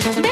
Baby.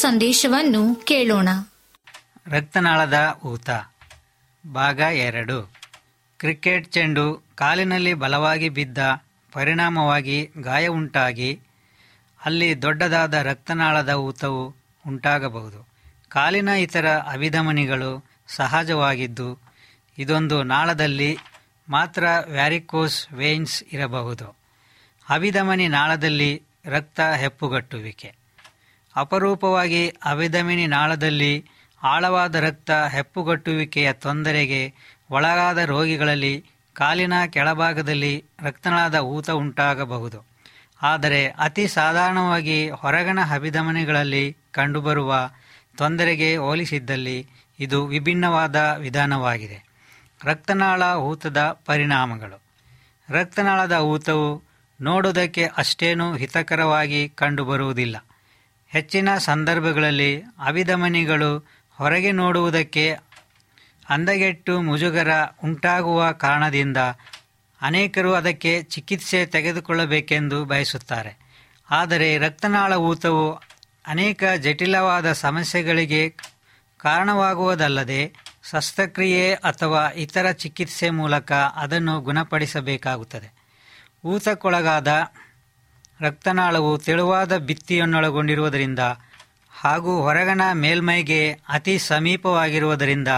ಸಂದೇಶವನ್ನು ಕೇಳೋಣ. ರಕ್ತನಾಳದ ಊತ. ಭಾಗ ಎರಡು. ಕ್ರಿಕೆಟ್ ಚೆಂಡು ಕಾಲಿನಲ್ಲಿ ಬಲವಾಗಿ ಬಿದ್ದ ಪರಿಣಾಮವಾಗಿ ಗಾಯ ಉಂಟಾಗಿ ಅಲ್ಲಿ ದೊಡ್ಡದಾದ ರಕ್ತನಾಳದ ಊತವು ಉಂಟಾಗಬಹುದು. ಕಾಲಿನ ಇತರ ಅಭಿಧಮನಿಗಳು ಸಹಜವಾಗಿದ್ದು, ಇದೊಂದು ನಾಳದಲ್ಲಿ ಮಾತ್ರ ವ್ಯಾರಿಕೋಸ್ ವೇನ್ಸ್ ಇರಬಹುದು. ಅಭಿಧಮನಿ ನಾಳದಲ್ಲಿ ರಕ್ತ ಹೆಪ್ಪುಗಟ್ಟುವಿಕೆ. ಅಪರೂಪವಾಗಿ ಅವಿದಮಿನಿ ನಾಳದಲ್ಲಿ ಆಳವಾದ ರಕ್ತ ಹೆಪ್ಪುಗಟ್ಟುವಿಕೆಯ ತೊಂದರೆಗೆ ಒಳಗಾದ ರೋಗಿಗಳಲ್ಲಿ ಕಾಲಿನ ಕೆಳಭಾಗದಲ್ಲಿ ರಕ್ತನಾಳದ ಊತ ಉಂಟಾಗಬಹುದು. ಆದರೆ ಅತಿ ಸಾಧಾರಣವಾಗಿ ಹೊರಗಣ ಅಭಿಧಮನಿಗಳಲ್ಲಿ ಕಂಡುಬರುವ ತೊಂದರೆಗೆ ಹೋಲಿಸಿದ್ದಲ್ಲಿ ಇದು ವಿಭಿನ್ನವಾದ ವಿಧಾನವಾಗಿದೆ. ರಕ್ತನಾಳ ಊತದ ಪರಿಣಾಮಗಳು. ರಕ್ತನಾಳದ ಊತವು ನೋಡುವುದಕ್ಕೆ ಅಷ್ಟೇನೂ ಹಿತಕರವಾಗಿ ಕಂಡುಬರುವುದಿಲ್ಲ. ಹೆಚ್ಚಿನ ಸಂದರ್ಭಗಳಲ್ಲಿ ಅವಿದಮನಿಗಳು ಹೊರಗೆ ನೋಡುವುದಕ್ಕೆ ಅಂದಗೆಟ್ಟು ಮುಜುಗರ ಉಂಟಾಗುವ ಕಾರಣದಿಂದ ಅನೇಕರು ಅದಕ್ಕೆ ಚಿಕಿತ್ಸೆ ತೆಗೆದುಕೊಳ್ಳಬೇಕೆಂದು ಬಯಸುತ್ತಾರೆ. ಆದರೆ ರಕ್ತನಾಳ ಊತವು ಅನೇಕ ಜಟಿಲವಾದ ಸಮಸ್ಯೆಗಳಿಗೆ ಕಾರಣವಾಗುವುದಲ್ಲದೆ ಶಸ್ತ್ರಕ್ರಿಯೆ ಅಥವಾ ಇತರ ಚಿಕಿತ್ಸೆ ಮೂಲಕ ಅದನ್ನು ಗುಣಪಡಿಸಬೇಕಾಗುತ್ತದೆ. ಊತಕ್ಕೊಳಗಾದ ರಕ್ತನಾಳವು ತೆಳುವಾದ ಭಿತ್ತಿಯನ್ನೊಳಗೊಂಡಿರುವುದರಿಂದ ಹಾಗೂ ಹೊರಗಣ ಮೇಲ್ಮೈಗೆ ಅತಿ ಸಮೀಪವಾಗಿರುವುದರಿಂದ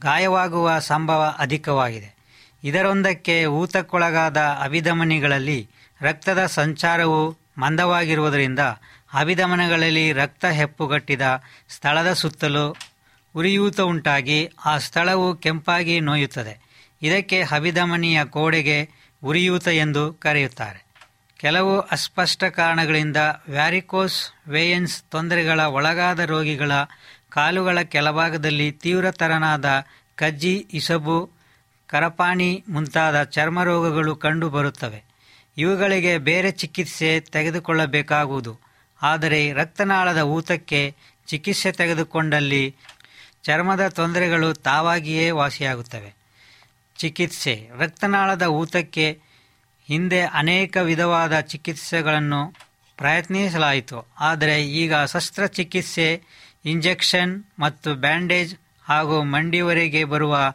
ಗಾಯವಾಗುವ ಸಂಭವ ಅಧಿಕವಾಗಿದೆ. ಇದರೊಂದಕ್ಕೆ ಊತಕ್ಕೊಳಗಾದ ಅಭಿಧಮನಿಗಳಲ್ಲಿ ರಕ್ತದ ಸಂಚಾರವು ಮಂದವಾಗಿರುವುದರಿಂದ ಅಭಿಧಮನಗಳಲ್ಲಿ ರಕ್ತ ಹೆಪ್ಪುಗಟ್ಟಿದ ಸ್ಥಳದ ಸುತ್ತಲೂ ಉರಿಯೂತ ಉಂಟಾಗಿ ಆ ಸ್ಥಳವು ಕೆಂಪಾಗಿ ನೋಯುತ್ತದೆ. ಇದಕ್ಕೆ ಅಭಿಧಮನಿಯ ಕೋಡೆಗೆ ಉರಿಯೂತ ಎಂದು ಕರೆಯುತ್ತಾರೆ. ಕೆಲವು ಅಸ್ಪಷ್ಟ ಕಾರಣಗಳಿಂದ ವ್ಯಾರಿಕೋಸ್ ವೇಯನ್ಸ್ ತೊಂದರೆಗಳ ಒಳಗಾದ ರೋಗಿಗಳ ಕಾಲುಗಳ ಕೆಳಭಾಗದಲ್ಲಿ ತೀವ್ರತರನಾದ ಕಜ್ಜಿ, ಇಸಬು, ಕರಪಾಣಿ ಮುಂತಾದ ಚರ್ಮ ರೋಗಗಳು ಕಂಡುಬರುತ್ತವೆ ಇವುಗಳಿಗೆ ಬೇರೆ ಚಿಕಿತ್ಸೆ ತೆಗೆದುಕೊಳ್ಳಬೇಕಾಗುವುದು. ಆದರೆ ರಕ್ತನಾಳದ ಊತಕ್ಕೆ ಚಿಕಿತ್ಸೆ ತೆಗೆದುಕೊಂಡಲ್ಲಿ ಚರ್ಮದ ತೊಂದರೆಗಳು ತಾವಾಗಿಯೇ ವಾಸಿಯಾಗುತ್ತವೆ. ಚಿಕಿತ್ಸೆ, ರಕ್ತನಾಳದ ಊತಕ್ಕೆ ಹಿಂದೆ ಅನೇಕ ವಿಧವಾದ ಚಿಕಿತ್ಸೆಗಳನ್ನು ಪ್ರಯತ್ನಿಸಲಾಯಿತು. ಆದರೆ ಈಗ ಶಸ್ತ್ರಚಿಕಿತ್ಸೆ, ಇಂಜೆಕ್ಷನ್ ಮತ್ತು ಬ್ಯಾಂಡೇಜ್ ಹಾಗೂ ಮಂಡಿವರೆಗೆ ಬರುವ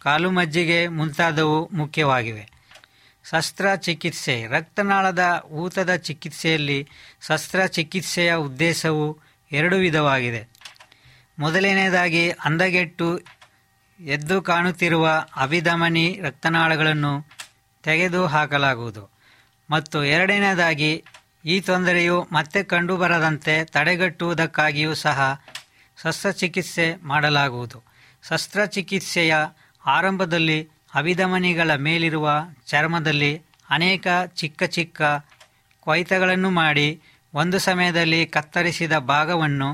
ಕಾಲುಮಜ್ಜಿಗೆ ಮುಂತಾದವು ಮುಖ್ಯವಾಗಿವೆ. ಶಸ್ತ್ರಚಿಕಿತ್ಸೆ, ರಕ್ತನಾಳದ ಊತದ ಚಿಕಿತ್ಸೆಯಲ್ಲಿ ಶಸ್ತ್ರಚಿಕಿತ್ಸೆಯ ಉದ್ದೇಶವು ಎರಡು ವಿಧವಾಗಿದೆ. ಮೊದಲನೆಯದಾಗಿ ಅಂದಗೆಟ್ಟು ಎದ್ದು ಕಾಣುತ್ತಿರುವ ಅಭಿಧಮನಿ ರಕ್ತನಾಳಗಳನ್ನು ತೆಗೆದು ಹಾಕಲಾಗುವುದು. ಮತ್ತು ಎರಡನೆಯದಾಗಿ, ಈ ತೊಂದರೆಯು ಮತ್ತೆ ಕಂಡುಬರದಂತೆ ತಡೆಗಟ್ಟುವುದಕ್ಕಾಗಿಯೂ ಸಹ ಶಸ್ತ್ರಚಿಕಿತ್ಸೆ ಮಾಡಲಾಗುವುದು. ಶಸ್ತ್ರಚಿಕಿತ್ಸೆಯ ಆರಂಭದಲ್ಲಿ ಅಭಿಧಮನಿಗಳ ಮೇಲಿರುವ ಚರ್ಮದಲ್ಲಿ ಅನೇಕ ಚಿಕ್ಕ ಚಿಕ್ಕ ಕೊಯ್ತಗಳನ್ನು ಮಾಡಿ ಒಂದು ಸಮಯದಲ್ಲಿ ಕತ್ತರಿಸಿದ ಭಾಗವನ್ನು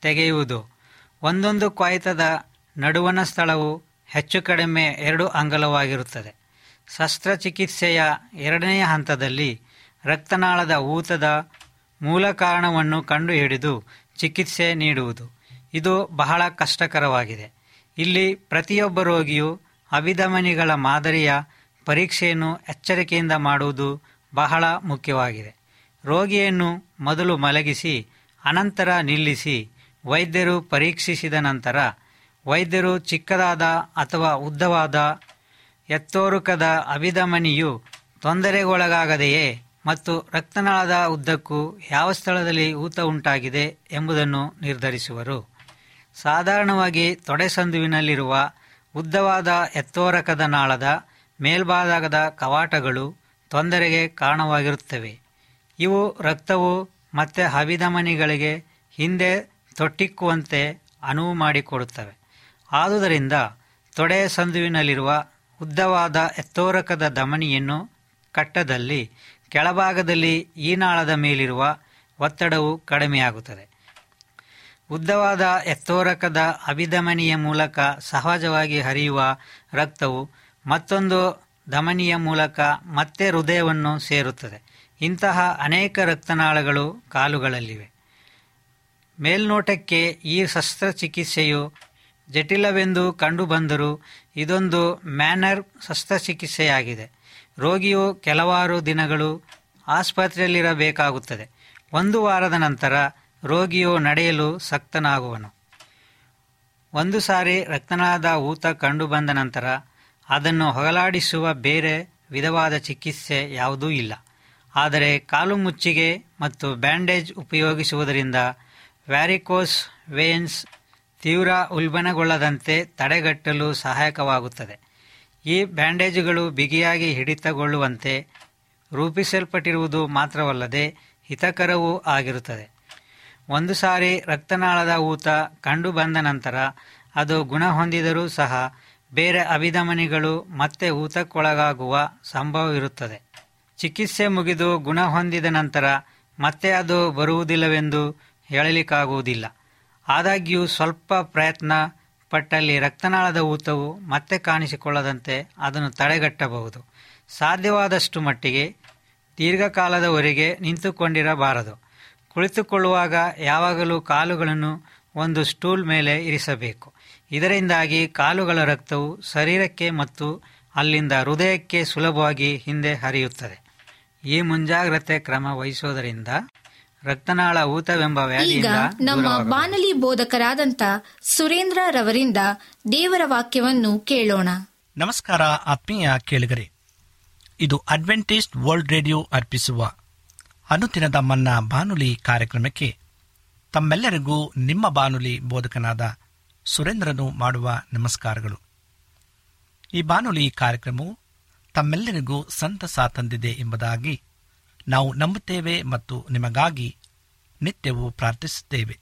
ತೆಗೆಯುವುದು. ಒಂದೊಂದು ಕೊಯ್ತದ ನಡುವಣ ಸ್ಥಳವು ಹೆಚ್ಚು ಕಡಿಮೆ ಎರಡು ಅಂಗಲವಾಗಿರುತ್ತದೆ ಶಸ್ತ್ರಚಿಕಿತ್ಸೆಯ ಎರಡನೆಯ ಹಂತದಲ್ಲಿ ರಕ್ತನಾಳದ ಊತದ ಮೂಲ ಕಾರಣವನ್ನು ಕಂಡುಹಿಡಿದು ಚಿಕಿತ್ಸೆ ನೀಡುವುದು. ಇದು ಬಹಳ ಕಷ್ಟಕರವಾಗಿದೆ. ಇಲ್ಲಿ ಪ್ರತಿಯೊಬ್ಬ ರೋಗಿಯು ಅಭಿಧಮನಿಗಳ ಮಾದರಿಯ ಪರೀಕ್ಷೆಯನ್ನು ಎಚ್ಚರಿಕೆಯಿಂದ ಮಾಡುವುದು ಬಹಳ ಮುಖ್ಯವಾಗಿದೆ. ರೋಗಿಯನ್ನು ಮೊದಲು ಮಲಗಿಸಿ, ಅನಂತರ ನಿಲ್ಲಿಸಿ ವೈದ್ಯರು ಪರೀಕ್ಷಿಸಿದ ನಂತರ ವೈದ್ಯರು ಚಿಕ್ಕದಾದ ಅಥವಾ ಉದ್ದವಾದ ಎತ್ತೋರುಕದ ಅಭಿಧಮನಿಯು ತೊಂದರೆಗೊಳಗಾಗದೆಯೇ ಮತ್ತು ರಕ್ತನಾಳದ ಉದ್ದಕ್ಕೂ ಯಾವ ಸ್ಥಳದಲ್ಲಿ ಊತ ಉಂಟಾಗಿದೆ ಎಂಬುದನ್ನು ನಿರ್ಧರಿಸುವರು. ಸಾಧಾರಣವಾಗಿ ತೊಡೆಸಂದುವಿನಲ್ಲಿರುವ ಉದ್ದವಾದ ಎತ್ತೋರಕದ ನಾಳದ ಮೇಲ್ಭಾಗದ ಕವಾಟಗಳು ತೊಂದರೆಗೆ ಕಾರಣವಾಗಿರುತ್ತವೆ. ಇವು ರಕ್ತವು ಮತ್ತೆ ಹವಿಧಮನಿಗಳಿಗೆ ಹಿಂದೆ ತೊಟ್ಟಿಕ್ಕುವಂತೆ ಅನುವು ಮಾಡಿಕೊಡುತ್ತವೆ. ಆದುದರಿಂದ ತೊಡೆ ಸಂದುವಿನಲ್ಲಿರುವ ಉದ್ದವಾದ ಎತ್ತೋರಕದ ಧಮನಿಯನ್ನು ಕಟ್ಟದಲ್ಲಿ ಕೆಳಭಾಗದಲ್ಲಿ ಈ ನಾಳದ ಮೇಲಿರುವ ಒತ್ತಡವು ಕಡಿಮೆಯಾಗುತ್ತದೆ. ಉದ್ದವಾದ ಎತ್ತೋರಕದ ಅಭಿಧಮನಿಯ ಮೂಲಕ ಸಹಜವಾಗಿ ಹರಿಯುವ ರಕ್ತವು ಮತ್ತೊಂದು ಧಮನಿಯ ಮೂಲಕ ಮತ್ತೆ ಹೃದಯವನ್ನು ಸೇರುತ್ತದೆ. ಇಂತಹ ಅನೇಕ ರಕ್ತನಾಳಗಳು ಕಾಲುಗಳಲ್ಲಿವೆ. ಮೇಲ್ನೋಟಕ್ಕೆ ಈ ಶಸ್ತ್ರಚಿಕಿತ್ಸೆಯು ಜಟಿಲವೆಂದು ಕಂಡುಬಂದರೂ ಇದೊಂದು ಮ್ಯಾನರ್ ಶಸ್ತ್ರಚಿಕಿತ್ಸೆಯಾಗಿದೆ. ರೋಗಿಯು ಕೆಲವಾರು ದಿನಗಳು ಆಸ್ಪತ್ರೆಯಲ್ಲಿರಬೇಕಾಗುತ್ತದೆ. ಒಂದು ವಾರದ ನಂತರ ರೋಗಿಯು ನಡೆಯಲು ಸಕ್ತನಾಗುವನು. ಒಂದು ಸಾರಿ ರಕ್ತನಾಳದ ಊತ ಕಂಡುಬಂದ ನಂತರ ಅದನ್ನು ಹೊಗಲಾಡಿಸುವ ಬೇರೆ ವಿಧವಾದ ಚಿಕಿತ್ಸೆ ಯಾವುದೂ ಇಲ್ಲ. ಆದರೆ ಕಾಲು ಮುಚ್ಚಿಗೆ ಮತ್ತು ಬ್ಯಾಂಡೇಜ್ ಉಪಯೋಗಿಸುವುದರಿಂದ ವ್ಯಾರಿಕೋಸ್ ವೇನ್ಸ್ ತೀವ್ರ ಉಲ್ಬಣಗೊಳ್ಳದಂತೆ ತಡೆಗಟ್ಟಲು ಸಹಾಯಕವಾಗುತ್ತದೆ. ಈ ಬ್ಯಾಂಡೇಜುಗಳು ಬಿಗಿಯಾಗಿ ಹಿಡಿತಗೊಳ್ಳುವಂತೆ ರೂಪಿಸಲ್ಪಟ್ಟಿರುವುದು ಮಾತ್ರವಲ್ಲದೆ ಹಿತಕರವೂ ಆಗಿರುತ್ತದೆ. ಒಂದು ಸಾರಿ ರಕ್ತನಾಳದ ಊತ ಕಂಡು ಬಂದ ನಂತರ ಅದು ಗುಣ ಹೊಂದಿದರೂ ಸಹ ಬೇರೆ ಅಭಿಧಮನಿಗಳು ಮತ್ತೆ ಊತಕ್ಕೊಳಗಾಗುವ ಸಂಭವವಿರುತ್ತದೆ. ಚಿಕಿತ್ಸೆ ಮುಗಿದು ಗುಣ ಹೊಂದಿದ ನಂತರ ಮತ್ತೆ ಅದು ಬರುವುದಿಲ್ಲವೆಂದು ಹೇಳಲಿಕ್ಕಾಗುವುದಿಲ್ಲ. ಆದಾಗ್ಯೂ ಸ್ವಲ್ಪ ಪ್ರಯತ್ನ ಪಟ್ಟಲ್ಲಿ ರಕ್ತನಾಳದ ಊತವು ಮತ್ತೆ ಕಾಣಿಸಿಕೊಳ್ಳದಂತೆ ಅದನ್ನು ತಡೆಗಟ್ಟಬಹುದು. ಸಾಧ್ಯವಾದಷ್ಟು ಮಟ್ಟಿಗೆ ದೀರ್ಘಕಾಲದವರೆಗೆ ನಿಂತುಕೊಂಡಿರಬಾರದು. ಕುಳಿತುಕೊಳ್ಳುವಾಗ ಯಾವಾಗಲೂ ಕಾಲುಗಳನ್ನು ಒಂದು ಸ್ಟೂಲ್ ಮೇಲೆ ಇರಿಸಬೇಕು. ಇದರಿಂದಾಗಿ ಕಾಲುಗಳ ರಕ್ತವು ಶರೀರಕ್ಕೆ ಮತ್ತು ಅಲ್ಲಿಂದ ಹೃದಯಕ್ಕೆ ಸುಲಭವಾಗಿ ಹಿಂದೆ ಹರಿಯುತ್ತದೆ. ಈ ಮುಂಜಾಗ್ರತೆ ಕ್ರಮ ವಹಿಸೋದರಿಂದ ರಕ್ತನಾಳ ಊತವೆಂಬ ಈಗ ನಮ್ಮ ಬಾನಲಿ ಬೋಧಕರಾದಂತ ಸುರೇಂದ್ರ ರವರಿಂದ ದೇವರ ವಾಕ್ಯವನ್ನು ಕೇಳೋಣ. ನಮಸ್ಕಾರ ಆತ್ಮೀಯ ಕೇಳುಗರೆ. ಇದು ಅಡ್ವೆಂಟಿಸ್ಟ್ ವರ್ಲ್ಡ್ ರೇಡಿಯೋ ಅರ್ಪಿಸುವ ಅನುದಿನದ ಮನ್ನ ಬಾನುಲಿ ಕಾರ್ಯಕ್ರಮಕ್ಕೆ ತಮ್ಮೆಲ್ಲರಿಗೂ ನಿಮ್ಮ ಬಾನುಲಿ ಬೋಧಕನಾದ ಸುರೇಂದ್ರನು ಮಾಡುವ ನಮಸ್ಕಾರಗಳು. ಈ ಬಾನುಲಿ ಕಾರ್ಯಕ್ರಮವು ತಮ್ಮೆಲ್ಲರಿಗೂ ಸಂತಸ ತಂದಿದೆ ಎಂಬುದಾಗಿ ನಾವು ನಂಬುತ್ತೇವೆ ಮತ್ತು ನಿಮಗಾಗಿ ನಿತ್ಯವೂ ಪ್ರಾರ್ಥಿಸುತ್ತೇವೆ.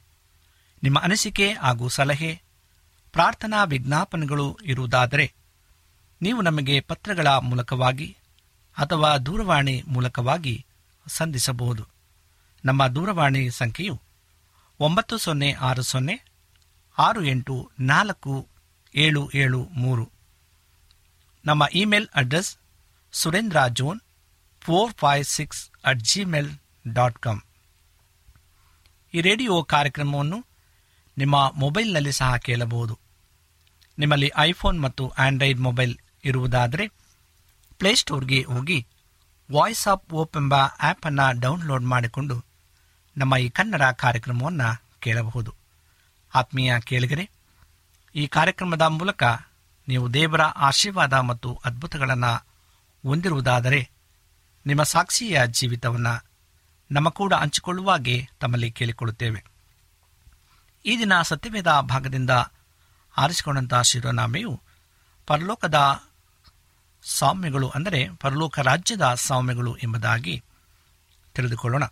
ನಿಮ್ಮ ಅನಿಸಿಕೆ ಹಾಗೂ ಸಲಹೆ, ಪ್ರಾರ್ಥನಾ ವಿಜ್ಞಾಪನೆಗಳು ಇರುವುದಾದರೆ ನೀವು ನಮಗೆ ಪತ್ರಗಳ ಮೂಲಕವಾಗಿ ಅಥವಾ ದೂರವಾಣಿ ಮೂಲಕವಾಗಿ ಸಂಧಿಸಬಹುದು. ನಮ್ಮ ದೂರವಾಣಿ ಸಂಖ್ಯೆಯು ಒಂಬತ್ತು ಸೊನ್ನೆ ಆರು ಸೊನ್ನೆ ಆರು ಎಂಟು ನಾಲ್ಕು ಏಳು ಏಳು ಮೂರು. ನಮ್ಮ email address Surendra John four at Gmail dot com ಈ ರೇಡಿಯೋ ಕಾರ್ಯಕ್ರಮವನ್ನು ನಿಮ್ಮ ಮೊಬೈಲ್ನಲ್ಲಿ ಸಹ ಕೇಳಬಹುದು. ನಿಮ್ಮಲ್ಲಿ ಐಫೋನ್ ಮತ್ತು ಆಂಡ್ರಾಯ್ಡ್ ಮೊಬೈಲ್ ಇರುವುದಾದರೆ ಪ್ಲೇಸ್ಟೋರ್ಗೆ ಹೋಗಿ ವಾಯ್ಸ್ ಆಫ್ ಓಪ್ ಎಂಬ ಆ್ಯಪನ್ನು ಡೌನ್ಲೋಡ್ ಮಾಡಿಕೊಂಡು ನಮ್ಮ ಈ ಕನ್ನಡ ಕಾರ್ಯಕ್ರಮವನ್ನು ಕೇಳಬಹುದು. ಆತ್ಮೀಯ ಕೇಳಿಗರೆ, ಈ ಕಾರ್ಯಕ್ರಮದ ಮೂಲಕ ನೀವು ದೇವರ ಆಶೀರ್ವಾದ ಮತ್ತು ಅದ್ಭುತಗಳನ್ನು ಹೊಂದಿರುವುದಾದರೆ ನಿಮ್ಮ ಸಾಕ್ಷಿಯ ಜೀವಿತವನ್ನು ನಮ್ಮ ಕೂಡ ಹಂಚಿಕೊಳ್ಳುವಾಗೆ ತಮ್ಮಲ್ಲಿ ಕೇಳಿಕೊಳ್ಳುತ್ತೇವೆ. ಈ ದಿನ ಸತ್ಯವೇದ ಭಾಗದಿಂದ ಆರಿಸಿಕೊಂಡಂತಹ ಶಿರೋನಾಮೆಯು ಪರಲೋಕದ ಸೌಮ್ಯಗಳು ಅಂದರೆ ಪರಲೋಕ ರಾಜ್ಯದ ಸೌಮ್ಯಗಳು ಎಂಬುದಾಗಿ ತಿಳಿದುಕೊಳ್ಳೋಣ.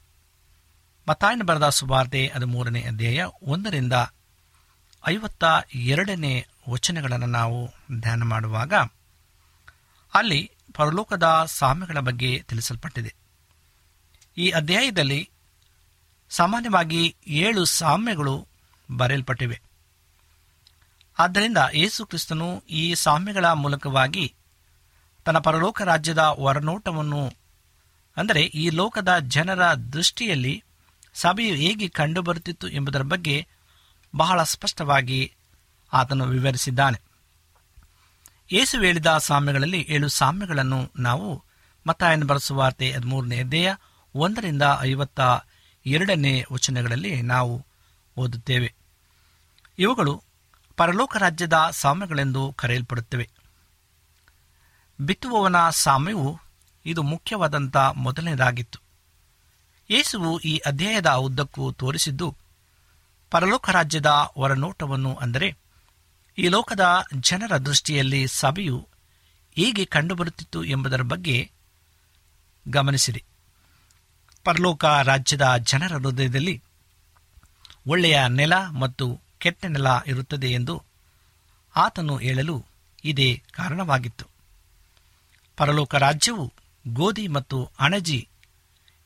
ಮತಾಯನ ಬರೆದ ಸುವಾರ್ತೆ ಅದು ಮೂರನೇ ಅಧ್ಯಾಯ ಒಂದರಿಂದ ಐವತ್ತ ಎರಡನೇ ವಚನಗಳನ್ನು ನಾವು ಧ್ಯಾನ ಮಾಡುವಾಗ ಅಲ್ಲಿ ಪರಲೋಕದ ಸಾಮ್ಯಗಳ ಬಗ್ಗೆ ತಿಳಿಸಲ್ಪಟ್ಟಿದೆ. ಈ ಅಧ್ಯಾಯದಲ್ಲಿ ಸಾಮಾನ್ಯವಾಗಿ ಏಳು ಸಾಮ್ಯಗಳು ಬರೆಯಲ್ಪಟ್ಟಿವೆ. ಆದ್ದರಿಂದ ಯೇಸು ಕ್ರಿಸ್ತನು ಈ ಸಾಮ್ಯಗಳ ಮೂಲಕವಾಗಿ ತನ್ನ ಪರಲೋಕ ರಾಜ್ಯದ ಹೊರನೋಟವನ್ನು, ಅಂದರೆ ಈ ಲೋಕದ ಜನರ ದೃಷ್ಟಿಯಲ್ಲಿ ಸಭೆಯು ಹೇಗೆ ಕಂಡುಬರುತ್ತಿತ್ತು ಎಂಬುದರ ಬಗ್ಗೆ ಬಹಳ ಸ್ಪಷ್ಟವಾಗಿ ಆತನು ವಿವರಿಸಿದ್ದಾನೆ. ಯೇಸು ಹೇಳಿದ ಸಾಮ್ಯಗಳಲ್ಲಿ ಏಳು ಸಾಮ್ಯಗಳನ್ನು ನಾವು ಮತಾಯನ ಬರೆಸುವಾರ್ತೆ ಹದಿಮೂರನೇ ಅಧ್ಯಯ ಒಂದರಿಂದ ಐವತ್ತ ಎರಡನೇ ವಚನಗಳಲ್ಲಿ ನಾವು ಓದುತ್ತೇವೆ. ಇವುಗಳು ಪರಲೋಕ ರಾಜ್ಯದ ಸಾಮ್ಯಗಳೆಂದು ಕರೆಯಲ್ಪಡುತ್ತವೆ. ಬಿತ್ತುವವನ ಸಾಮ್ಯವು ಇದು ಮುಖ್ಯವಾದಂಥ ಮೊದಲನೇದಾಗಿತ್ತು. ಯೇಸುವು ಈ ಅಧ್ಯಾಯದ ಉದ್ದಕ್ಕೂ ತೋರಿಸಿದ್ದು ಪರಲೋಕ ರಾಜ್ಯದ ಹೊರನೋಟವನ್ನು ಅಂದರೆ ಈ ಲೋಕದ ಜನರ ದೃಷ್ಟಿಯಲ್ಲಿ ಸಭೆಯು ಹೇಗೆ ಕಂಡುಬರುತ್ತಿತ್ತು ಎಂಬುದರ ಬಗ್ಗೆ ಗಮನಿಸಿರಿ. ಪರಲೋಕ ರಾಜ್ಯದ ಜನರ ಹೃದಯದಲ್ಲಿ ಒಳ್ಳೆಯ ನೆಲ ಮತ್ತು ಕೆಟ್ಟ ನೆಲ ಇರುತ್ತದೆ ಎಂದು ಆತನು ಹೇಳಲು ಇದೇ ಕಾರಣವಾಗಿತ್ತು. ಪರಲೋಕ ರಾಜ್ಯವು ಗೋಧಿ ಮತ್ತು ಅಣಜಿ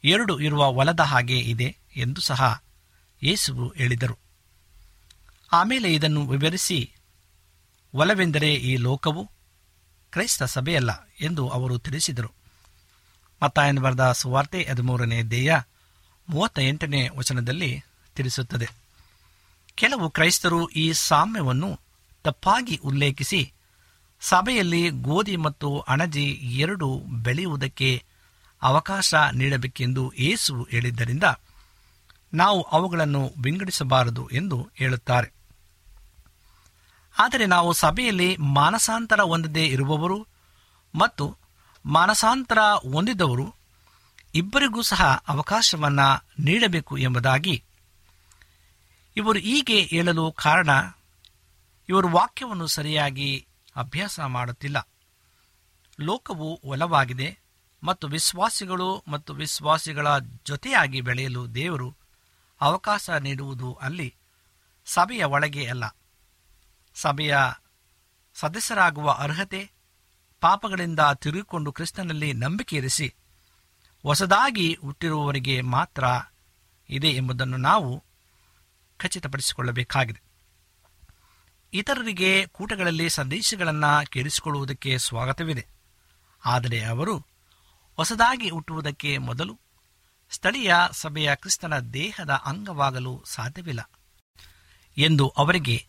ಎರಡು ಇರುವ ಹೊಲದ ಹಾಗೆ ಇದೆ ಎಂದು ಸಹ ಯೇಸುವು ಹೇಳಿದರು. ಆಮೇಲೆ ಇದನ್ನು ವಿವರಿಸಿ ಹೊಲವೆಂದರೆ ಈ ಲೋಕವು ಕ್ರೈಸ್ತ ಸಭೆಯಲ್ಲ ಎಂದು ಅವರು ತಿಳಿಸಿದರು. ಮತ್ತಾಯನ ಬರೆದ ಸುವಾರ್ತೆ ಹದಿಮೂರನೇ ದೇಯ ಮೂವತ್ತ ಎಂಟನೇ ವಚನದಲ್ಲಿ ತಿಳಿಸುತ್ತದೆ. ಕೆಲವು ಕ್ರೈಸ್ತರು ಈ ಸಾಮ್ಯವನ್ನು ತಪ್ಪಾಗಿ ಉಲ್ಲೇಖಿಸಿ ಸಭೆಯಲ್ಲಿ ಗೋಧಿ ಮತ್ತು ಅಣಜಿ ಎರಡು ಬೆಳೆಯುವುದಕ್ಕೆ ಅವಕಾಶ ನೀಡಬೇಕೆಂದು ಏಸು ಹೇಳಿದ್ದರಿಂದ ನಾವು ಅವುಗಳನ್ನು ವಿಂಗಡಿಸಬಾರದು ಎಂದು ಹೇಳುತ್ತಾರೆ. ಆದರೆ ನಾವು ಸಭೆಯಲ್ಲಿ ಮಾನಸಾಂತರ ಹೊಂದದೇ ಇರುವವರು ಮತ್ತು ಮಾನಸಾಂತರ ಹೊಂದಿದವರು ಇಬ್ಬರಿಗೂ ಸಹ ಅವಕಾಶವನ್ನು ನೀಡಬೇಕು ಎಂಬುದಾಗಿ. ಇವರು ಹೀಗೆ ಹೇಳಲು ಕಾರಣ, ಇವರು ವಾಕ್ಯವನ್ನು ಸರಿಯಾಗಿ ಅಭ್ಯಾಸ ಮಾಡುತ್ತಿಲ್ಲ. ಲೋಕವು ಒಲವಾಗಿದೆ ಮತ್ತು ವಿಶ್ವಾಸಿಗಳು ಮತ್ತು ವಿಶ್ವಾಸಿಗಳ ಜೊತೆಯಾಗಿ ಬೆಳೆಯಲು ದೇವರು ಅವಕಾಶ ನೀಡುವುದು ಅಲ್ಲಿ ಸಭೆಯ ಒಳಗೆ ಅಲ್ಲ. ಸಭೆಯ ಸದಸ್ಯರಾಗುವ ಅರ್ಹತೆ ಪಾಪಗಳಿಂದ ತಿರುಗಿಕೊಂಡು ಕ್ರಿಸ್ತನಲ್ಲಿ ನಂಬಿಕೆ ಇರಿಸಿ ಹೊಸದಾಗಿ ಹುಟ್ಟಿರುವವರಿಗೆ ಮಾತ್ರ ಇದೆ ಎಂಬುದನ್ನು ನಾವು ಖಚಿತಪಡಿಸಿಕೊಳ್ಳಬೇಕಾಗಿದೆ. ಇತರರಿಗೆ ಕೂಟಗಳಲ್ಲಿ ಸಂದೇಶಗಳನ್ನು ಕೇಳಿಸಿಕೊಳ್ಳುವುದಕ್ಕೆ ಸ್ವಾಗತವಿದೆ. ಆದರೆ ಅವರು ಹೊಸದಾಗಿ ಹುಟ್ಟುವುದಕ್ಕೆ ಮೊದಲು ಸ್ಥಳೀಯ ಸಭೆಯ ಕ್ರಿಸ್ತನ ದೇಹದ ಅಂಗವಾಗಲು ಸಾಧ್ಯವಿಲ್ಲ ಎಂದು ಅವರಿಗೆ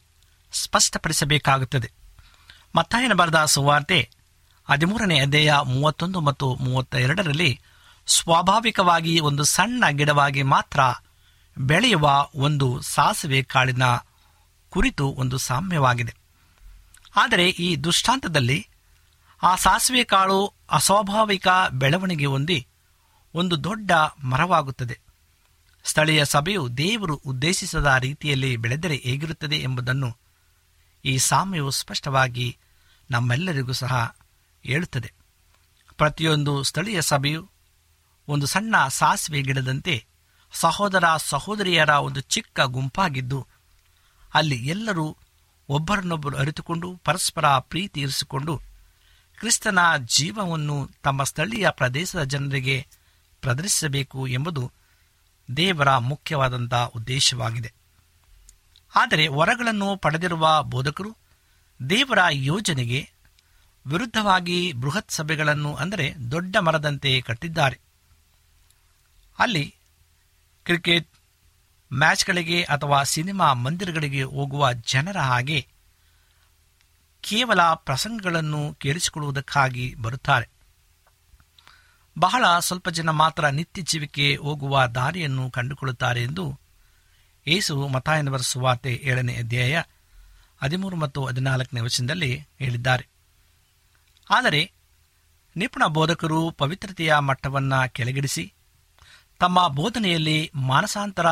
ಸ್ಪಷ್ಟಪಡಿಸಬೇಕಾಗುತ್ತದೆ. ಮತ್ತಾಯನ ಬರೆದ ಸುವಾರ್ತೆ ಹದಿಮೂರನೇ ಅಧ್ಯಾಯ ಮೂವತ್ತೊಂದು ಮತ್ತು ಮೂವತ್ತ ಎರಡರಲ್ಲಿ ಸ್ವಾಭಾವಿಕವಾಗಿ ಒಂದು ಸಣ್ಣ ಗಿಡವಾಗಿ ಮಾತ್ರ ಬೆಳೆಯುವ ಒಂದು ಸಾಸಿವೆ ಕಾಳಿನ ಕುರಿತು ಒಂದು ಸಾಮ್ಯವಾಗಿದೆ. ಆದರೆ ಈ ದೃಷ್ಟಾಂತದಲ್ಲಿ ಆ ಸಾಸಿವೆ ಕಾಳು ಅಸ್ವಾಭಾವಿಕ ಬೆಳವಣಿಗೆ ಹೊಂದಿ ಒಂದು ದೊಡ್ಡ ಮರವಾಗುತ್ತದೆ. ಸ್ಥಳೀಯ ಸಭೆಯು ದೇವರು ಉದ್ದೇಶಿಸದ ರೀತಿಯಲ್ಲಿ ಬೆಳೆದರೆ ಹೇಗಿರುತ್ತದೆ ಎಂಬುದನ್ನು ಈ ಸಾಮ್ಯವು ಸ್ಪಷ್ಟವಾಗಿ ನಮ್ಮೆಲ್ಲರಿಗೂ ಸಹ ಹೇಳುತ್ತದೆ. ಪ್ರತಿಯೊಂದು ಸ್ಥಳೀಯ ಸಭೆಯು ಒಂದು ಸಣ್ಣ ಸಾಸಿವೆ ಗಿಡದಂತೆ ಸಹೋದರ ಸಹೋದರಿಯರ ಒಂದು ಚಿಕ್ಕ ಗುಂಪಾಗಿದ್ದು, ಅಲ್ಲಿ ಎಲ್ಲರೂ ಒಬ್ಬರನ್ನೊಬ್ಬರು ಅರಿತುಕೊಂಡು ಪರಸ್ಪರ ಪ್ರೀತಿ ಇರಿಸಿಕೊಂಡು ಕ್ರಿಸ್ತನ ಜೀವವನ್ನು ತಮ್ಮ ಸ್ಥಳೀಯ ಪ್ರದೇಶದ ಜನರಿಗೆ ಪ್ರದರ್ಶಿಸಬೇಕು ಎಂಬುದು ದೇವರ ಮುಖ್ಯವಾದಂಥ ಉದ್ದೇಶವಾಗಿದೆ. ಆದರೆ ವರಗಳನ್ನು ಪಡೆದಿರುವ ಬೋಧಕರು ದೇವರ ಯೋಜನೆಗೆ ವಿರುದ್ಧವಾಗಿ ಬೃಹತ್ ಸಭೆಗಳನ್ನು ಅಂದರೆ ದೊಡ್ಡ ಮರದಂತೆ ಕಟ್ಟಿದ್ದಾರೆ. ಅಲ್ಲಿ ಕ್ರಿಕೆಟ್ ಮ್ಯಾಚ್ಗಳಿಗೆ ಅಥವಾ ಸಿನಿಮಾ ಮಂದಿರಗಳಿಗೆ ಹೋಗುವ ಜನರ ಹಾಗೆ ಕೇವಲ ಪ್ರಸಂಗಗಳನ್ನು ಕೇಳಿಸಿಕೊಳ್ಳುವುದಕ್ಕಾಗಿ ಬರುತ್ತಾರೆ. ಬಹಳ ಸ್ವಲ್ಪ ಜನ ಮಾತ್ರ ನಿತ್ಯ ಜೀವಿಕೆ ಹೋಗುವ ದಾರಿಯನ್ನು ಕಂಡುಕೊಳ್ಳುತ್ತಾರೆ ಎಂದು ಯೇಸು ಮತಾಯನವರ ಸುವಾರ್ತೆ ಏಳನೇ ಅಧ್ಯಾಯ ಹದಿಮೂರು ಮತ್ತು ಹದಿನಾಲ್ಕನೇ ವಚನದಲ್ಲಿ ಹೇಳಿದ್ದಾರೆ. ಆದರೆ ನಿಪುಣ ಬೋಧಕರು ಪವಿತ್ರತೆಯ ಮಟ್ಟವನ್ನು ಕೆಳಗಿಡಿಸಿ, ತಮ್ಮ ಬೋಧನೆಯಲ್ಲಿ ಮಾನಸಾಂತರ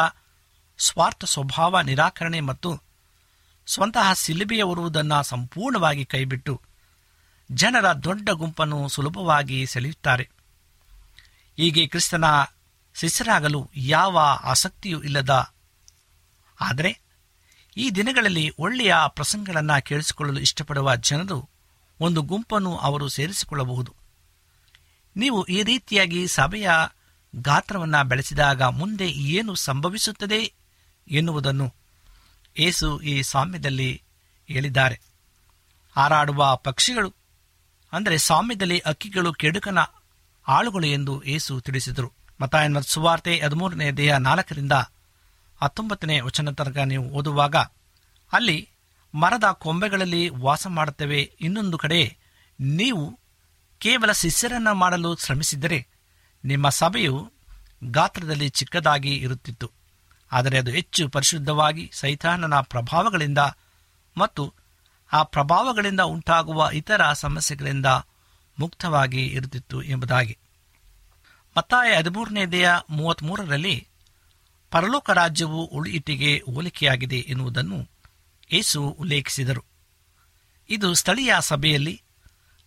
ಸ್ವಾರ್ಥ ಸ್ವಭಾವ ನಿರಾಕರಣೆ ಮತ್ತು ಸ್ವಂತಹ ಸಿಲುಬೆಯ ಹೊರುವುದನ್ನು ಸಂಪೂರ್ಣವಾಗಿ ಕೈಬಿಟ್ಟು ಜನರ ದೊಡ್ಡ ಗುಂಪನ್ನು ಸುಲಭವಾಗಿ ಸೆಳೆಯುತ್ತಾರೆ. ಹೀಗೆ ಕ್ರಿಸ್ತನ ಶಿಷ್ಯರಾಗಲು ಯಾವ ಆಸಕ್ತಿಯೂ ಇಲ್ಲದ ಆದರೆ ಈ ದಿನಗಳಲ್ಲಿ ಒಳ್ಳೆಯ ಪ್ರಸಂಗಗಳನ್ನು ಕೇಳಿಸಿಕೊಳ್ಳಲು ಇಷ್ಟಪಡುವ ಜನರು ಒಂದು ಗುಂಪನ್ನು ಅವರು ಸೇರಿಸಿಕೊಳ್ಳಬಹುದು. ನೀವು ಈ ರೀತಿಯಾಗಿ ಸಭೆಯ ಗಾತ್ರವನ್ನು ಬೆಳೆಸಿದಾಗ ಮುಂದೆ ಏನು ಸಂಭವಿಸುತ್ತದೆ ಎನ್ನುವುದನ್ನು ಏಸು ಈ ಸಾಮ್ಯದಲ್ಲಿ ಹೇಳಿದ್ದಾರೆ. ಹಾರಾಡುವ ಪಕ್ಷಿಗಳು, ಅಂದರೆ ಸಾಮ್ಯದಲ್ಲಿ ಅಕ್ಕಿಗಳು, ಕೆಡುಕನ ಆಳುಗಳು ಎಂದು ಏಸು ತಿಳಿಸಿದರು. ಮತಾಯನ ಸುವಾರ್ತೆ ಹದಿಮೂರನೇ ದೇಹ ನಾಲ್ಕರಿಂದ ಹತ್ತೊಂಬತ್ತನೇ ವಚನ ತನಕ ನೀವು ಓದುವಾಗ, ಅಲ್ಲಿ ಮರದ ಕೊಂಬೆಗಳಲ್ಲಿ ವಾಸ ಮಾಡುತ್ತವೆ. ಇನ್ನೊಂದು ಕಡೆ, ನೀವು ಕೇವಲ ಶಿಷ್ಯರನ್ನು ಮಾಡಲು ಶ್ರಮಿಸಿದರೆ ನಿಮ್ಮ ಸಭೆಯು ಗಾತ್ರದಲ್ಲಿ ಚಿಕ್ಕದಾಗಿ ಇರುತ್ತಿತ್ತು. ಆದರೆ ಅದು ಹೆಚ್ಚು ಪರಿಶುದ್ಧವಾಗಿ ಸೈತಾನನ ಪ್ರಭಾವಗಳಿಂದ ಮತ್ತು ಆ ಪ್ರಭಾವಗಳಿಂದ ಉಂಟಾಗುವ ಇತರ ಸಮಸ್ಯೆಗಳಿಂದ ಮುಕ್ತವಾಗಿ ಇರುತ್ತಿತ್ತು ಎಂಬುದಾಗಿ. ಮತ್ತಾಯ ಹದಿಮೂರನೇದೆಯ ಮೂವತ್ತ್ಮೂರರಲ್ಲಿ ಪರಲೋಕ ರಾಜ್ಯವು ಉಳಿಯಿಟ್ಟಿಗೆ ಹೋಲಿಕೆಯಾಗಿದೆ ಎನ್ನುವುದನ್ನು ಏಸು ಉಲ್ಲೇಖಿಸಿದರು. ಇದು ಸ್ಥಳೀಯ ಸಭೆಯಲ್ಲಿ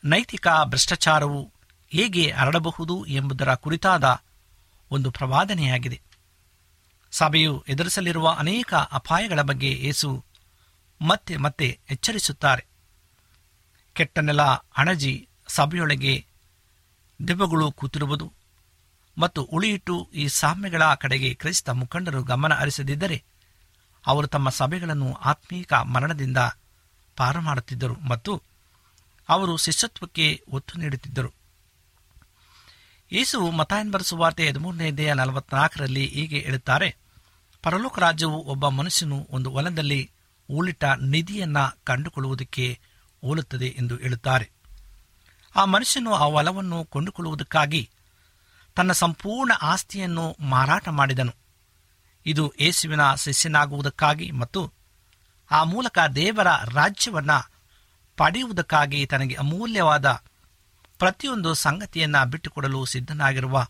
ನೈತಿಕ ಭ್ರಷ್ಟಾಚಾರವು ಹೇಗೆ ಹರಡಬಹುದು ಎಂಬುದರ ಕುರಿತಾದ ಒಂದು ಪ್ರವಾದನೆಯಾಗಿದೆ. ಸಭೆಯು ಎದುರಿಸಲಿರುವ ಅನೇಕ ಅಪಾಯಗಳ ಬಗ್ಗೆ ಏಸು ಮತ್ತೆ ಮತ್ತೆ ಎಚ್ಚರಿಸುತ್ತಾರೆ. ಕೆಟ್ಟ ನೆಲ ಅಣಜಿ ಸಭೆಯೊಳಗೆ ದೆವ್ವಗಳು ಕೂತಿರುವುದು ಮತ್ತು ಉಳಿಯಿಟ್ಟು ಈ ಸಾಮ್ಯಗಳ ಕಡೆಗೆ ಕ್ರೈಸ್ತ ಮುಖಂಡರು ಗಮನ ಹರಿಸದಿದ್ದರೆ ಅವರು ತಮ್ಮ ಸಭೆಗಳನ್ನು ಆತ್ಮೀಕ ಮರಣದಿಂದ ಪಾರು ಮಾಡುತ್ತಿದ್ದರು ಮತ್ತು ಅವರು ಶಿಷ್ಯತ್ವಕ್ಕೆ ಒತ್ತು ನೀಡುತ್ತಿದ್ದರು. ಯೇಸು ಮತಾಯನ್ಬರ್ ಸುವಾರ್ತೆ ಹದಿಮೂರನೇ ದೇಹ ನಲವತ್ನಾಲ್ಕರಲ್ಲಿ ಹೀಗೆ ಹೇಳುತ್ತಾರೆ, ಪರಲೋಕ ರಾಜ್ಯವು ಒಬ್ಬ ಮನುಷ್ಯನು ಒಂದು ಹೊಲದಲ್ಲಿ ಉಳಿಟ ನಿಧಿಯನ್ನ ಕಂಡುಕೊಳ್ಳುವುದಕ್ಕೆ ಹೋಲುತ್ತದೆ ಎಂದು ಹೇಳುತ್ತಾರೆ. ಆ ಮನುಷ್ಯನು ಆ ಹೊಲವನ್ನು ಕೊಂಡುಕೊಳ್ಳುವುದಕ್ಕಾಗಿ ತನ್ನ ಸಂಪೂರ್ಣ ಆಸ್ತಿಯನ್ನು ಮಾರಾಟ ಮಾಡಿದನು. ಇದು ಯೇಸುವಿನ ಶಿಷ್ಯನಾಗುವುದಕ್ಕಾಗಿ ಮತ್ತು ಆ ಮೂಲಕ ದೇವರ ರಾಜ್ಯವನ್ನು ಪಡೆಯುವುದಕ್ಕಾಗಿ ತನಗೆ ಅಮೂಲ್ಯವಾದ ಪ್ರತಿಯೊಂದು ಸಂಗತಿಯನ್ನು ಬಿಟ್ಟುಕೊಡಲು ಸಿದ್ಧನಾಗಿರುವ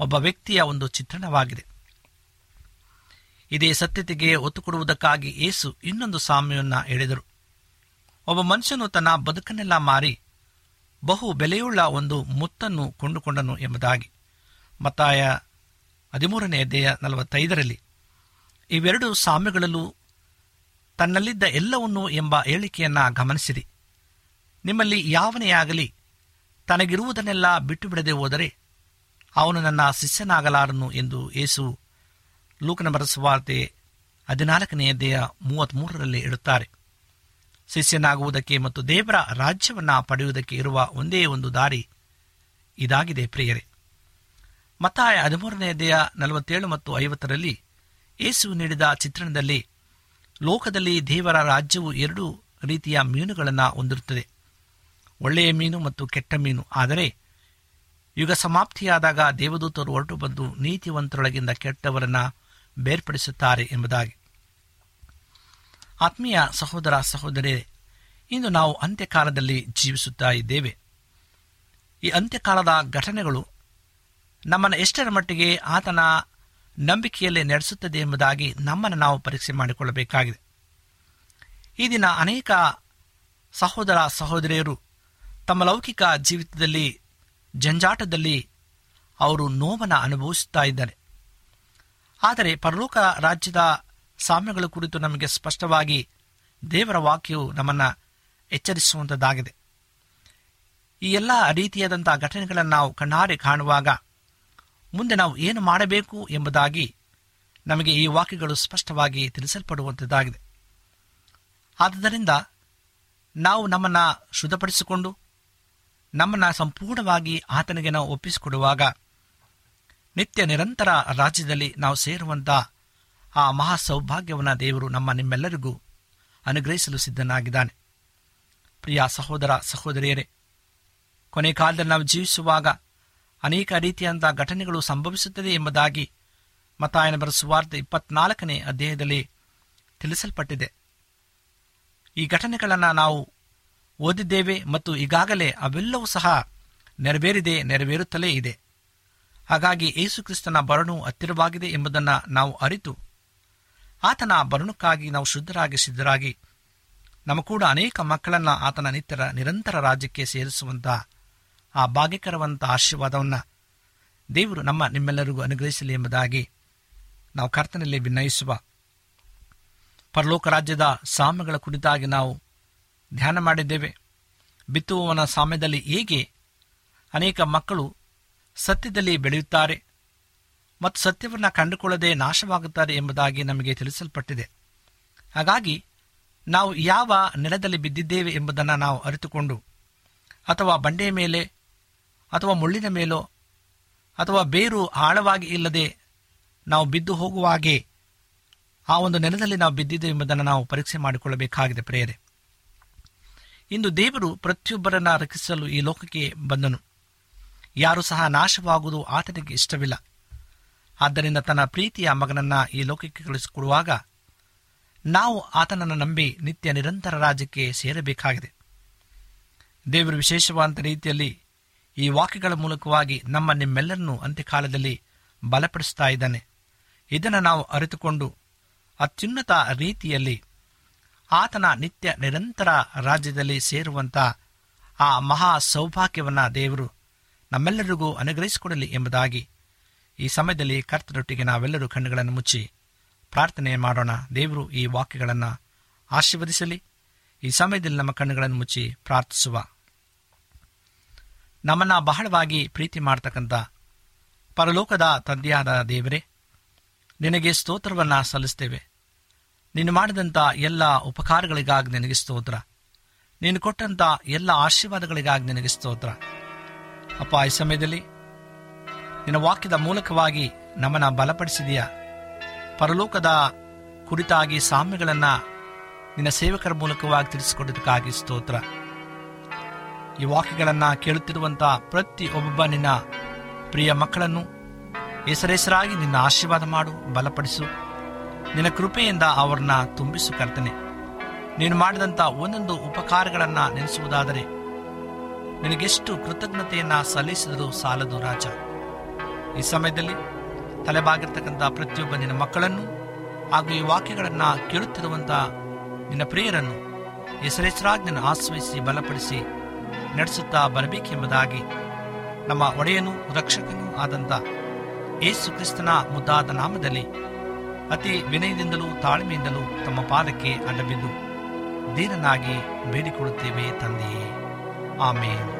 ಒಬ್ಬ ವ್ಯಕ್ತಿಯ ಒಂದು ಚಿತ್ರಣವಾಗಿದೆ. ಇದೇ ಸತ್ಯತೆಗೆ ಒತ್ತು ಕೊಡುವುದಕ್ಕಾಗಿ ಏಸು ಇನ್ನೊಂದು ಸಾಮ್ಯವನ್ನು ಹೇಳಿದರು ಒಬ್ಬ ಮನುಷ್ಯನು ತನ್ನ ಬದುಕನ್ನೆಲ್ಲ ಮಾರಿ ಬಹು ಬೆಲೆಯುಳ್ಳ ಒಂದು ಮುತ್ತನ್ನು ಕೊಂಡುಕೊಂಡನು ಎಂಬುದಾಗಿ. ಮತ್ತಾಯ ಹದಿಮೂರನೇ ಅಧ್ಯಾಯ ನಲವತ್ತೈದರಲ್ಲಿ ಇವೆರಡು ಸಾಮ್ಯಗಳಲ್ಲೂ ತನ್ನಲ್ಲಿದ್ದ ಎಲ್ಲವನ್ನೂ ಎಂಬ ಹೇಳಿಕೆಯನ್ನು ಗಮನಿಸಿರಿ. ನಿಮ್ಮಲ್ಲಿ ಯಾವನೇ ಆಗಲಿ ತನಗಿರುವುದನ್ನೆಲ್ಲ ಬಿಟ್ಟು ಬಿಡದೆ ಹೋದರೆ ಅವನು ನನ್ನ ಶಿಷ್ಯನಾಗಲಾರನು ಎಂದು ಯೇಸು ಲೂಕನ ಬರೆಸುವಾರ್ತೆ ಹದಿನಾಲ್ಕನೇ ಅಧ್ಯಾಯ ಮೂವತ್ಮೂರರಲ್ಲಿ ಇಡುತ್ತಾರೆ ಶಿಷ್ಯನಾಗುವುದಕ್ಕೆ ಮತ್ತು ದೇವರ ರಾಜ್ಯವನ್ನ ಪಡೆಯುವುದಕ್ಕೆ ಇರುವ ಒಂದೇ ಒಂದು ದಾರಿ ಇದಾಗಿದೆ ಪ್ರಿಯರೇ. ಮತ್ತಾಯ ಹದಿಮೂರನೇ ಅಧ್ಯಾಯ ನಲವತ್ತೇಳು ಮತ್ತು ಐವತ್ತರಲ್ಲಿ ಏಸು ನೀಡಿದ ಚಿತ್ರಣದಲ್ಲಿ ಲೋಕದಲ್ಲಿ ದೇವರ ರಾಜ್ಯವು ಎರಡು ರೀತಿಯ ಮೀನುಗಳನ್ನು ಹೊಂದಿರುತ್ತದೆ. ಒಳ್ಳೆಯ ಮೀನು ಮತ್ತು ಕೆಟ್ಟ ಮೀನು. ಆದರೆ ಯುಗ ಸಮಾಪ್ತಿಯಾದಾಗ ದೇವದೂತರು ಹೊರಟು ಬಂದು ನೀತಿವಂತರೊಳಗಿಂದ ಕೆಟ್ಟವರನ್ನ ಬೇರ್ಪಡಿಸುತ್ತಾರೆ ಎಂಬುದಾಗಿ. ಆತ್ಮೀಯ ಸಹೋದರ ಸಹೋದರಿ ಇಂದು ನಾವು ಅಂತ್ಯಕಾಲದಲ್ಲಿ ಜೀವಿಸುತ್ತಾ ಇದ್ದೇವೆ. ಈ ಅಂತ್ಯಕಾಲದ ಘಟನೆಗಳು ನಮ್ಮನ್ನು ಎಷ್ಟರ ಮಟ್ಟಿಗೆ ಆತನ ನಂಬಿಕೆಯಲ್ಲಿ ನಡೆಸುತ್ತದೆ ಎಂಬುದಾಗಿ ನಮ್ಮನ್ನು ನಾವು ಪರೀಕ್ಷೆ ಮಾಡಿಕೊಳ್ಳಬೇಕಾಗಿದೆ. ಈ ದಿನ ಅನೇಕ ಸಹೋದರ ಸಹೋದರಿಯರು ತಮ್ಮ ಲೌಕಿಕ ಜೀವಿತದಲ್ಲಿ, ಜಂಜಾಟದಲ್ಲಿ ಅವರು ನೋವನ್ನು ಅನುಭವಿಸುತ್ತಾ ಇದ್ದಾರೆ. ಆದರೆ ಪರಲೋಕ ರಾಜ್ಯದ ಸಾಮ್ಯಗಳ ಕುರಿತು ನಮಗೆ ಸ್ಪಷ್ಟವಾಗಿ ದೇವರ ವಾಕ್ಯವು ನಮ್ಮನ್ನು ಎಚ್ಚರಿಸುವಂಥದ್ದಾಗಿದೆ ಈ ಎಲ್ಲ ರೀತಿಯಾದಂಥ ಘಟನೆಗಳನ್ನು ನಾವು ಕಣ್ಣಾರೆ ಕಾಣುವಾಗ ಮುಂದೆ ನಾವು ಏನು ಮಾಡಬೇಕು ಎಂಬುದಾಗಿ ನಮಗೆ ಈ ವಾಕ್ಯಗಳು ಸ್ಪಷ್ಟವಾಗಿ ತಿಳಿಸಲ್ಪಡುವಂಥದ್ದಾಗಿದೆ ಆದ್ದರಿಂದ ನಾವು ನಮ್ಮನ್ನು ಶುದ್ಧಪಡಿಸಿಕೊಂಡು ನಮ್ಮನ್ನು ಸಂಪೂರ್ಣವಾಗಿ ಆತನಿಗೆ ನಾವು ಒಪ್ಪಿಸಿಕೊಡುವಾಗ ನಿತ್ಯ ನಿರಂತರ ರಾಜ್ಯದಲ್ಲಿ ನಾವು ಸೇರುವಂಥ ಆ ಮಹಾ ಸೌಭಾಗ್ಯವನ್ನು ದೇವರು ನಮ್ಮ ನಿಮ್ಮೆಲ್ಲರಿಗೂ ಅನುಗ್ರಹಿಸಲು ಸಿದ್ಧನಾಗಿದ್ದಾನೆ. ಪ್ರಿಯ ಸಹೋದರ ಸಹೋದರಿಯರೇ, ಕೊನೆ ಕಾಲದಲ್ಲಿ ನಾವು ಜೀವಿಸುವಾಗ ಅನೇಕ ರೀತಿಯಾದ ಘಟನೆಗಳು ಸಂಭವಿಸುತ್ತದೆ ಎಂಬುದಾಗಿ ಮತಾಯನ ಬರೆಸುವಾರ್ತೆ ಇಪ್ಪತ್ನಾಲ್ಕನೇ ಅಧ್ಯಾಯದಲ್ಲಿ ತಿಳಿಸಲ್ಪಟ್ಟಿದೆ. ಈ ಘಟನೆಗಳನ್ನು ನಾವು ಓದಿದ್ದೇವೆ ಮತ್ತು ಈಗಾಗಲೇ ಅವೆಲ್ಲವೂ ಸಹ ನೆರವೇರಿದೆ, ನೆರವೇರುತ್ತಲೇ ಇದೆ. ಹಾಗಾಗಿ ಯೇಸುಕ್ರಿಸ್ತನ ಬರಣು ಹತ್ತಿರವಾಗಿದೆ ಎಂಬುದನ್ನು ನಾವು ಅರಿತು, ಆತನ ಬರಣಕ್ಕಾಗಿ ನಾವು ಶುದ್ಧರಾಗಿ, ಸಿದ್ಧರಾಗಿ ನಮ್ಮ ಕೂಡ ಅನೇಕ ಮಕ್ಕಳನ್ನು ಆತನ ನಿತ್ಯರ ನಿರಂತರ ರಾಜ್ಯಕ್ಕೆ ಸೇರಿಸುವಂಥ ಆ ಭಾಗ್ಯಕರವಂತಹ ಆಶೀರ್ವಾದವನ್ನು ದೇವರು ನಮ್ಮ ನಿಮ್ಮೆಲ್ಲರಿಗೂ ಅನುಗ್ರಹಿಸಲಿ ಎಂಬುದಾಗಿ ನಾವು ಕರ್ತನಲ್ಲಿ ವಿನಯಿಸುವ ಪರಲೋಕ ರಾಜ್ಯದ ಸಾಮ್ಯಗಳ ಕುರಿತಾಗಿ ನಾವು ಧ್ಯಾನ ಮಾಡಿದ್ದೇವೆ. ಬಿತ್ತುವವನ ಸಾಮ್ಯದಲ್ಲಿ ಹೇಗೆ ಅನೇಕ ಮಕ್ಕಳು ಸತ್ಯದಲ್ಲಿ ಬೆಳೆಯುತ್ತಾರೆ ಮತ್ತು ಸತ್ಯವನ್ನು ಕಂಡುಕೊಳ್ಳದೆ ನಾಶವಾಗುತ್ತಾರೆ ಎಂಬುದಾಗಿ ನಮಗೆ ತಿಳಿಸಲ್ಪಟ್ಟಿದೆ. ಹಾಗಾಗಿ ನಾವು ಯಾವ ನೆಲದಲ್ಲಿ ಬಿದ್ದಿದ್ದೇವೆ ಎಂಬುದನ್ನು ನಾವು ಅರಿತುಕೊಂಡು ಅಥವಾ ಬಂಡೆಯ ಮೇಲೆ ಅಥವಾ ಮುಳ್ಳಿನ ಮೇಲೋ, ಅಥವಾ ಬೇರು ಆಳವಾಗಿ ಇಲ್ಲದೆ ನಾವು ಬಿದ್ದು ಹೋಗುವಾಗೆ ಆ ಒಂದು ನೆಲದಲ್ಲಿ ನಾವು ಬಿದ್ದಿದ್ದು ಎಂಬುದನ್ನು ನಾವು ಪರೀಕ್ಷೆ ಮಾಡಿಕೊಳ್ಳಬೇಕಾಗಿದೆ ಪ್ರೇಯರೆ. ಇಂದು ದೇವರು ಪ್ರತಿಯೊಬ್ಬರನ್ನ ರಕ್ಷಿಸಲು ಈ ಲೋಕಕ್ಕೆ ಬಂದನು. ಯಾರು ಸಹ ನಾಶವಾಗುವುದು ಆತನಿಗೆ ಇಷ್ಟವಿಲ್ಲ. ಆದ್ದರಿಂದ ತನ್ನ ಪ್ರೀತಿಯ ಮಗನನ್ನ ಈ ಲೋಕಕ್ಕೆ ಕಳಿಸಿಕೊಡುವಾಗ ನಾವು ಆತನನ್ನು ನಂಬಿ ನಿತ್ಯ ನಿರಂತರ ರಾಜ್ಯಕ್ಕೆ ಸೇರಬೇಕಾಗಿದೆ. ದೇವರು ವಿಶೇಷವಾದ ರೀತಿಯಲ್ಲಿ ಈ ವಾಕ್ಯಗಳ ಮೂಲಕವಾಗಿ ನಮ್ಮ ನಿಮ್ಮೆಲ್ಲರನ್ನೂ ಅಂತ್ಯಕಾಲದಲ್ಲಿ ಬಲಪಡಿಸ್ತಾ ಇದ್ದಾನೆ. ಇದನ್ನು ನಾವು ಅರಿತುಕೊಂಡು ಅತ್ಯುನ್ನತ ರೀತಿಯಲ್ಲಿ ಆತನ ನಿತ್ಯ ನಿರಂತರ ರಾಜ್ಯದಲ್ಲಿ ಸೇರುವಂತ ಆ ಮಹಾ ಸೌಭಾಗ್ಯವನ್ನ ದೇವರು ನಮ್ಮೆಲ್ಲರಿಗೂ ಅನುಗ್ರಹಿಸಿಕೊಡಲಿ ಎಂಬುದಾಗಿ ಈ ಸಮಯದಲ್ಲಿ ಕರ್ತರೊಟ್ಟಿಗೆ ನಾವೆಲ್ಲರೂ ಕಣ್ಣುಗಳನ್ನು ಮುಚ್ಚಿ ಪ್ರಾರ್ಥನೆ ಮಾಡೋಣ. ದೇವರು ಈ ವಾಕ್ಯಗಳನ್ನು ಆಶೀರ್ವದಿಸಲಿ. ಈ ಸಮಯದಲ್ಲಿ ನಮ್ಮ ಕಣ್ಣುಗಳನ್ನು ಮುಚ್ಚಿ ಪ್ರಾರ್ಥಿಸುವ. ನಮ್ಮನ್ನ ಬಹಳವಾಗಿ ಪ್ರೀತಿ ಮಾಡ್ತಕ್ಕಂಥ ಪರಲೋಕದ ತಂದೆಯಾದ ದೇವರೇ, ನಿನಗೆ ಸ್ತೋತ್ರವನ್ನ ಸಲ್ಲಿಸ್ತೇವೆ. ನೀನು ಮಾಡಿದಂಥ ಎಲ್ಲ ಉಪಕಾರಗಳಿಗಾಗಿ ನಿನಗೆ ಸ್ತೋತ್ರ. ನೀನು ಕೊಟ್ಟಂತ ಎಲ್ಲ ಆಶೀರ್ವಾದಗಳಿಗಾಗಿ ನಿನಗೆ ಸ್ತೋತ್ರ. ಅಪ್ಪ, ಈ ಸಮಯದಲ್ಲಿ ನಿನ್ನ ವಾಕ್ಯದ ಮೂಲಕವಾಗಿ ನಮ್ಮನ್ನು ಬಲಪಡಿಸಿದೆಯಾ? ಪರಲೋಕದ ಕುರಿತಾಗಿ ಸಾಮ್ಯಗಳನ್ನು ನಿನ್ನ ಸೇವಕರ ಮೂಲಕವಾಗಿ ತಿಳಿಸಿಕೊಡೋದಕ್ಕಾಗಿ ಸ್ತೋತ್ರ. ಈ ವಾಕ್ಯಗಳನ್ನು ಕೇಳುತ್ತಿರುವಂತಹ ಪ್ರತಿ ಒಬ್ಬ ನಿನ್ನ ಪ್ರಿಯ ಮಕ್ಕಳನ್ನು ಹೆಸರೆಸರಾಗಿ ನಿನ್ನ ಆಶೀರ್ವಾದ ಮಾಡು, ಬಲಪಡಿಸು. ನಿನ್ನ ಕೃಪೆಯಿಂದ ಅವರನ್ನ ತುಂಬಿಸು, ಕರ್ತನೆ. ನೀನು ಮಾಡಿದಂಥ ಒಂದೊಂದು ಉಪಕಾರಗಳನ್ನು ನೆನೆಸುವುದಾದರೆ ನಿನಗೆಷ್ಟು ಕೃತಜ್ಞತೆಯನ್ನ ಸಲ್ಲಿಸಿದರು ಸಾಲದು ರಾಜ. ಈ ಸಮಯದಲ್ಲಿ ತಲೆಬಾಗಿರ್ತಕ್ಕಂಥ ಪ್ರತಿಯೊಬ್ಬ ನಿನ್ನ ಮಕ್ಕಳನ್ನು ಹಾಗೂ ಈ ವಾಕ್ಯಗಳನ್ನು ಕೇಳುತ್ತಿರುವಂಥ ನಿನ್ನ ಪ್ರಿಯರನ್ನು ಹೆಸರೆಸರಾಗಿ ನಿನ್ನ ಆಶ್ರಯಿಸಿ, ಬಲಪಡಿಸಿ ನಡೆಸುತ್ತಾ ಬರಬೇಕೆಂಬುದಾಗಿ ನಮ್ಮ ಒಡೆಯನು ರಕ್ಷಕನೂ ಆದಂಥ ಯೇಸು ಕ್ರಿಸ್ತನ ಮುದ್ದಾದ ನಾಮದಲ್ಲಿ ಅತಿ ವಿನಯದಿಂದಲೂ ತಾಳ್ಮೆಯಿಂದಲೂ ತಮ್ಮ ಪಾದಕ್ಕೆ ಅಡ್ಡಬಿದ್ದು ದೀನನಾಗಿ ಬೇಡಿಕೊಳ್ಳುತ್ತೇವೆ ತಂದೆಯೇ. ಆಮೇಲೆ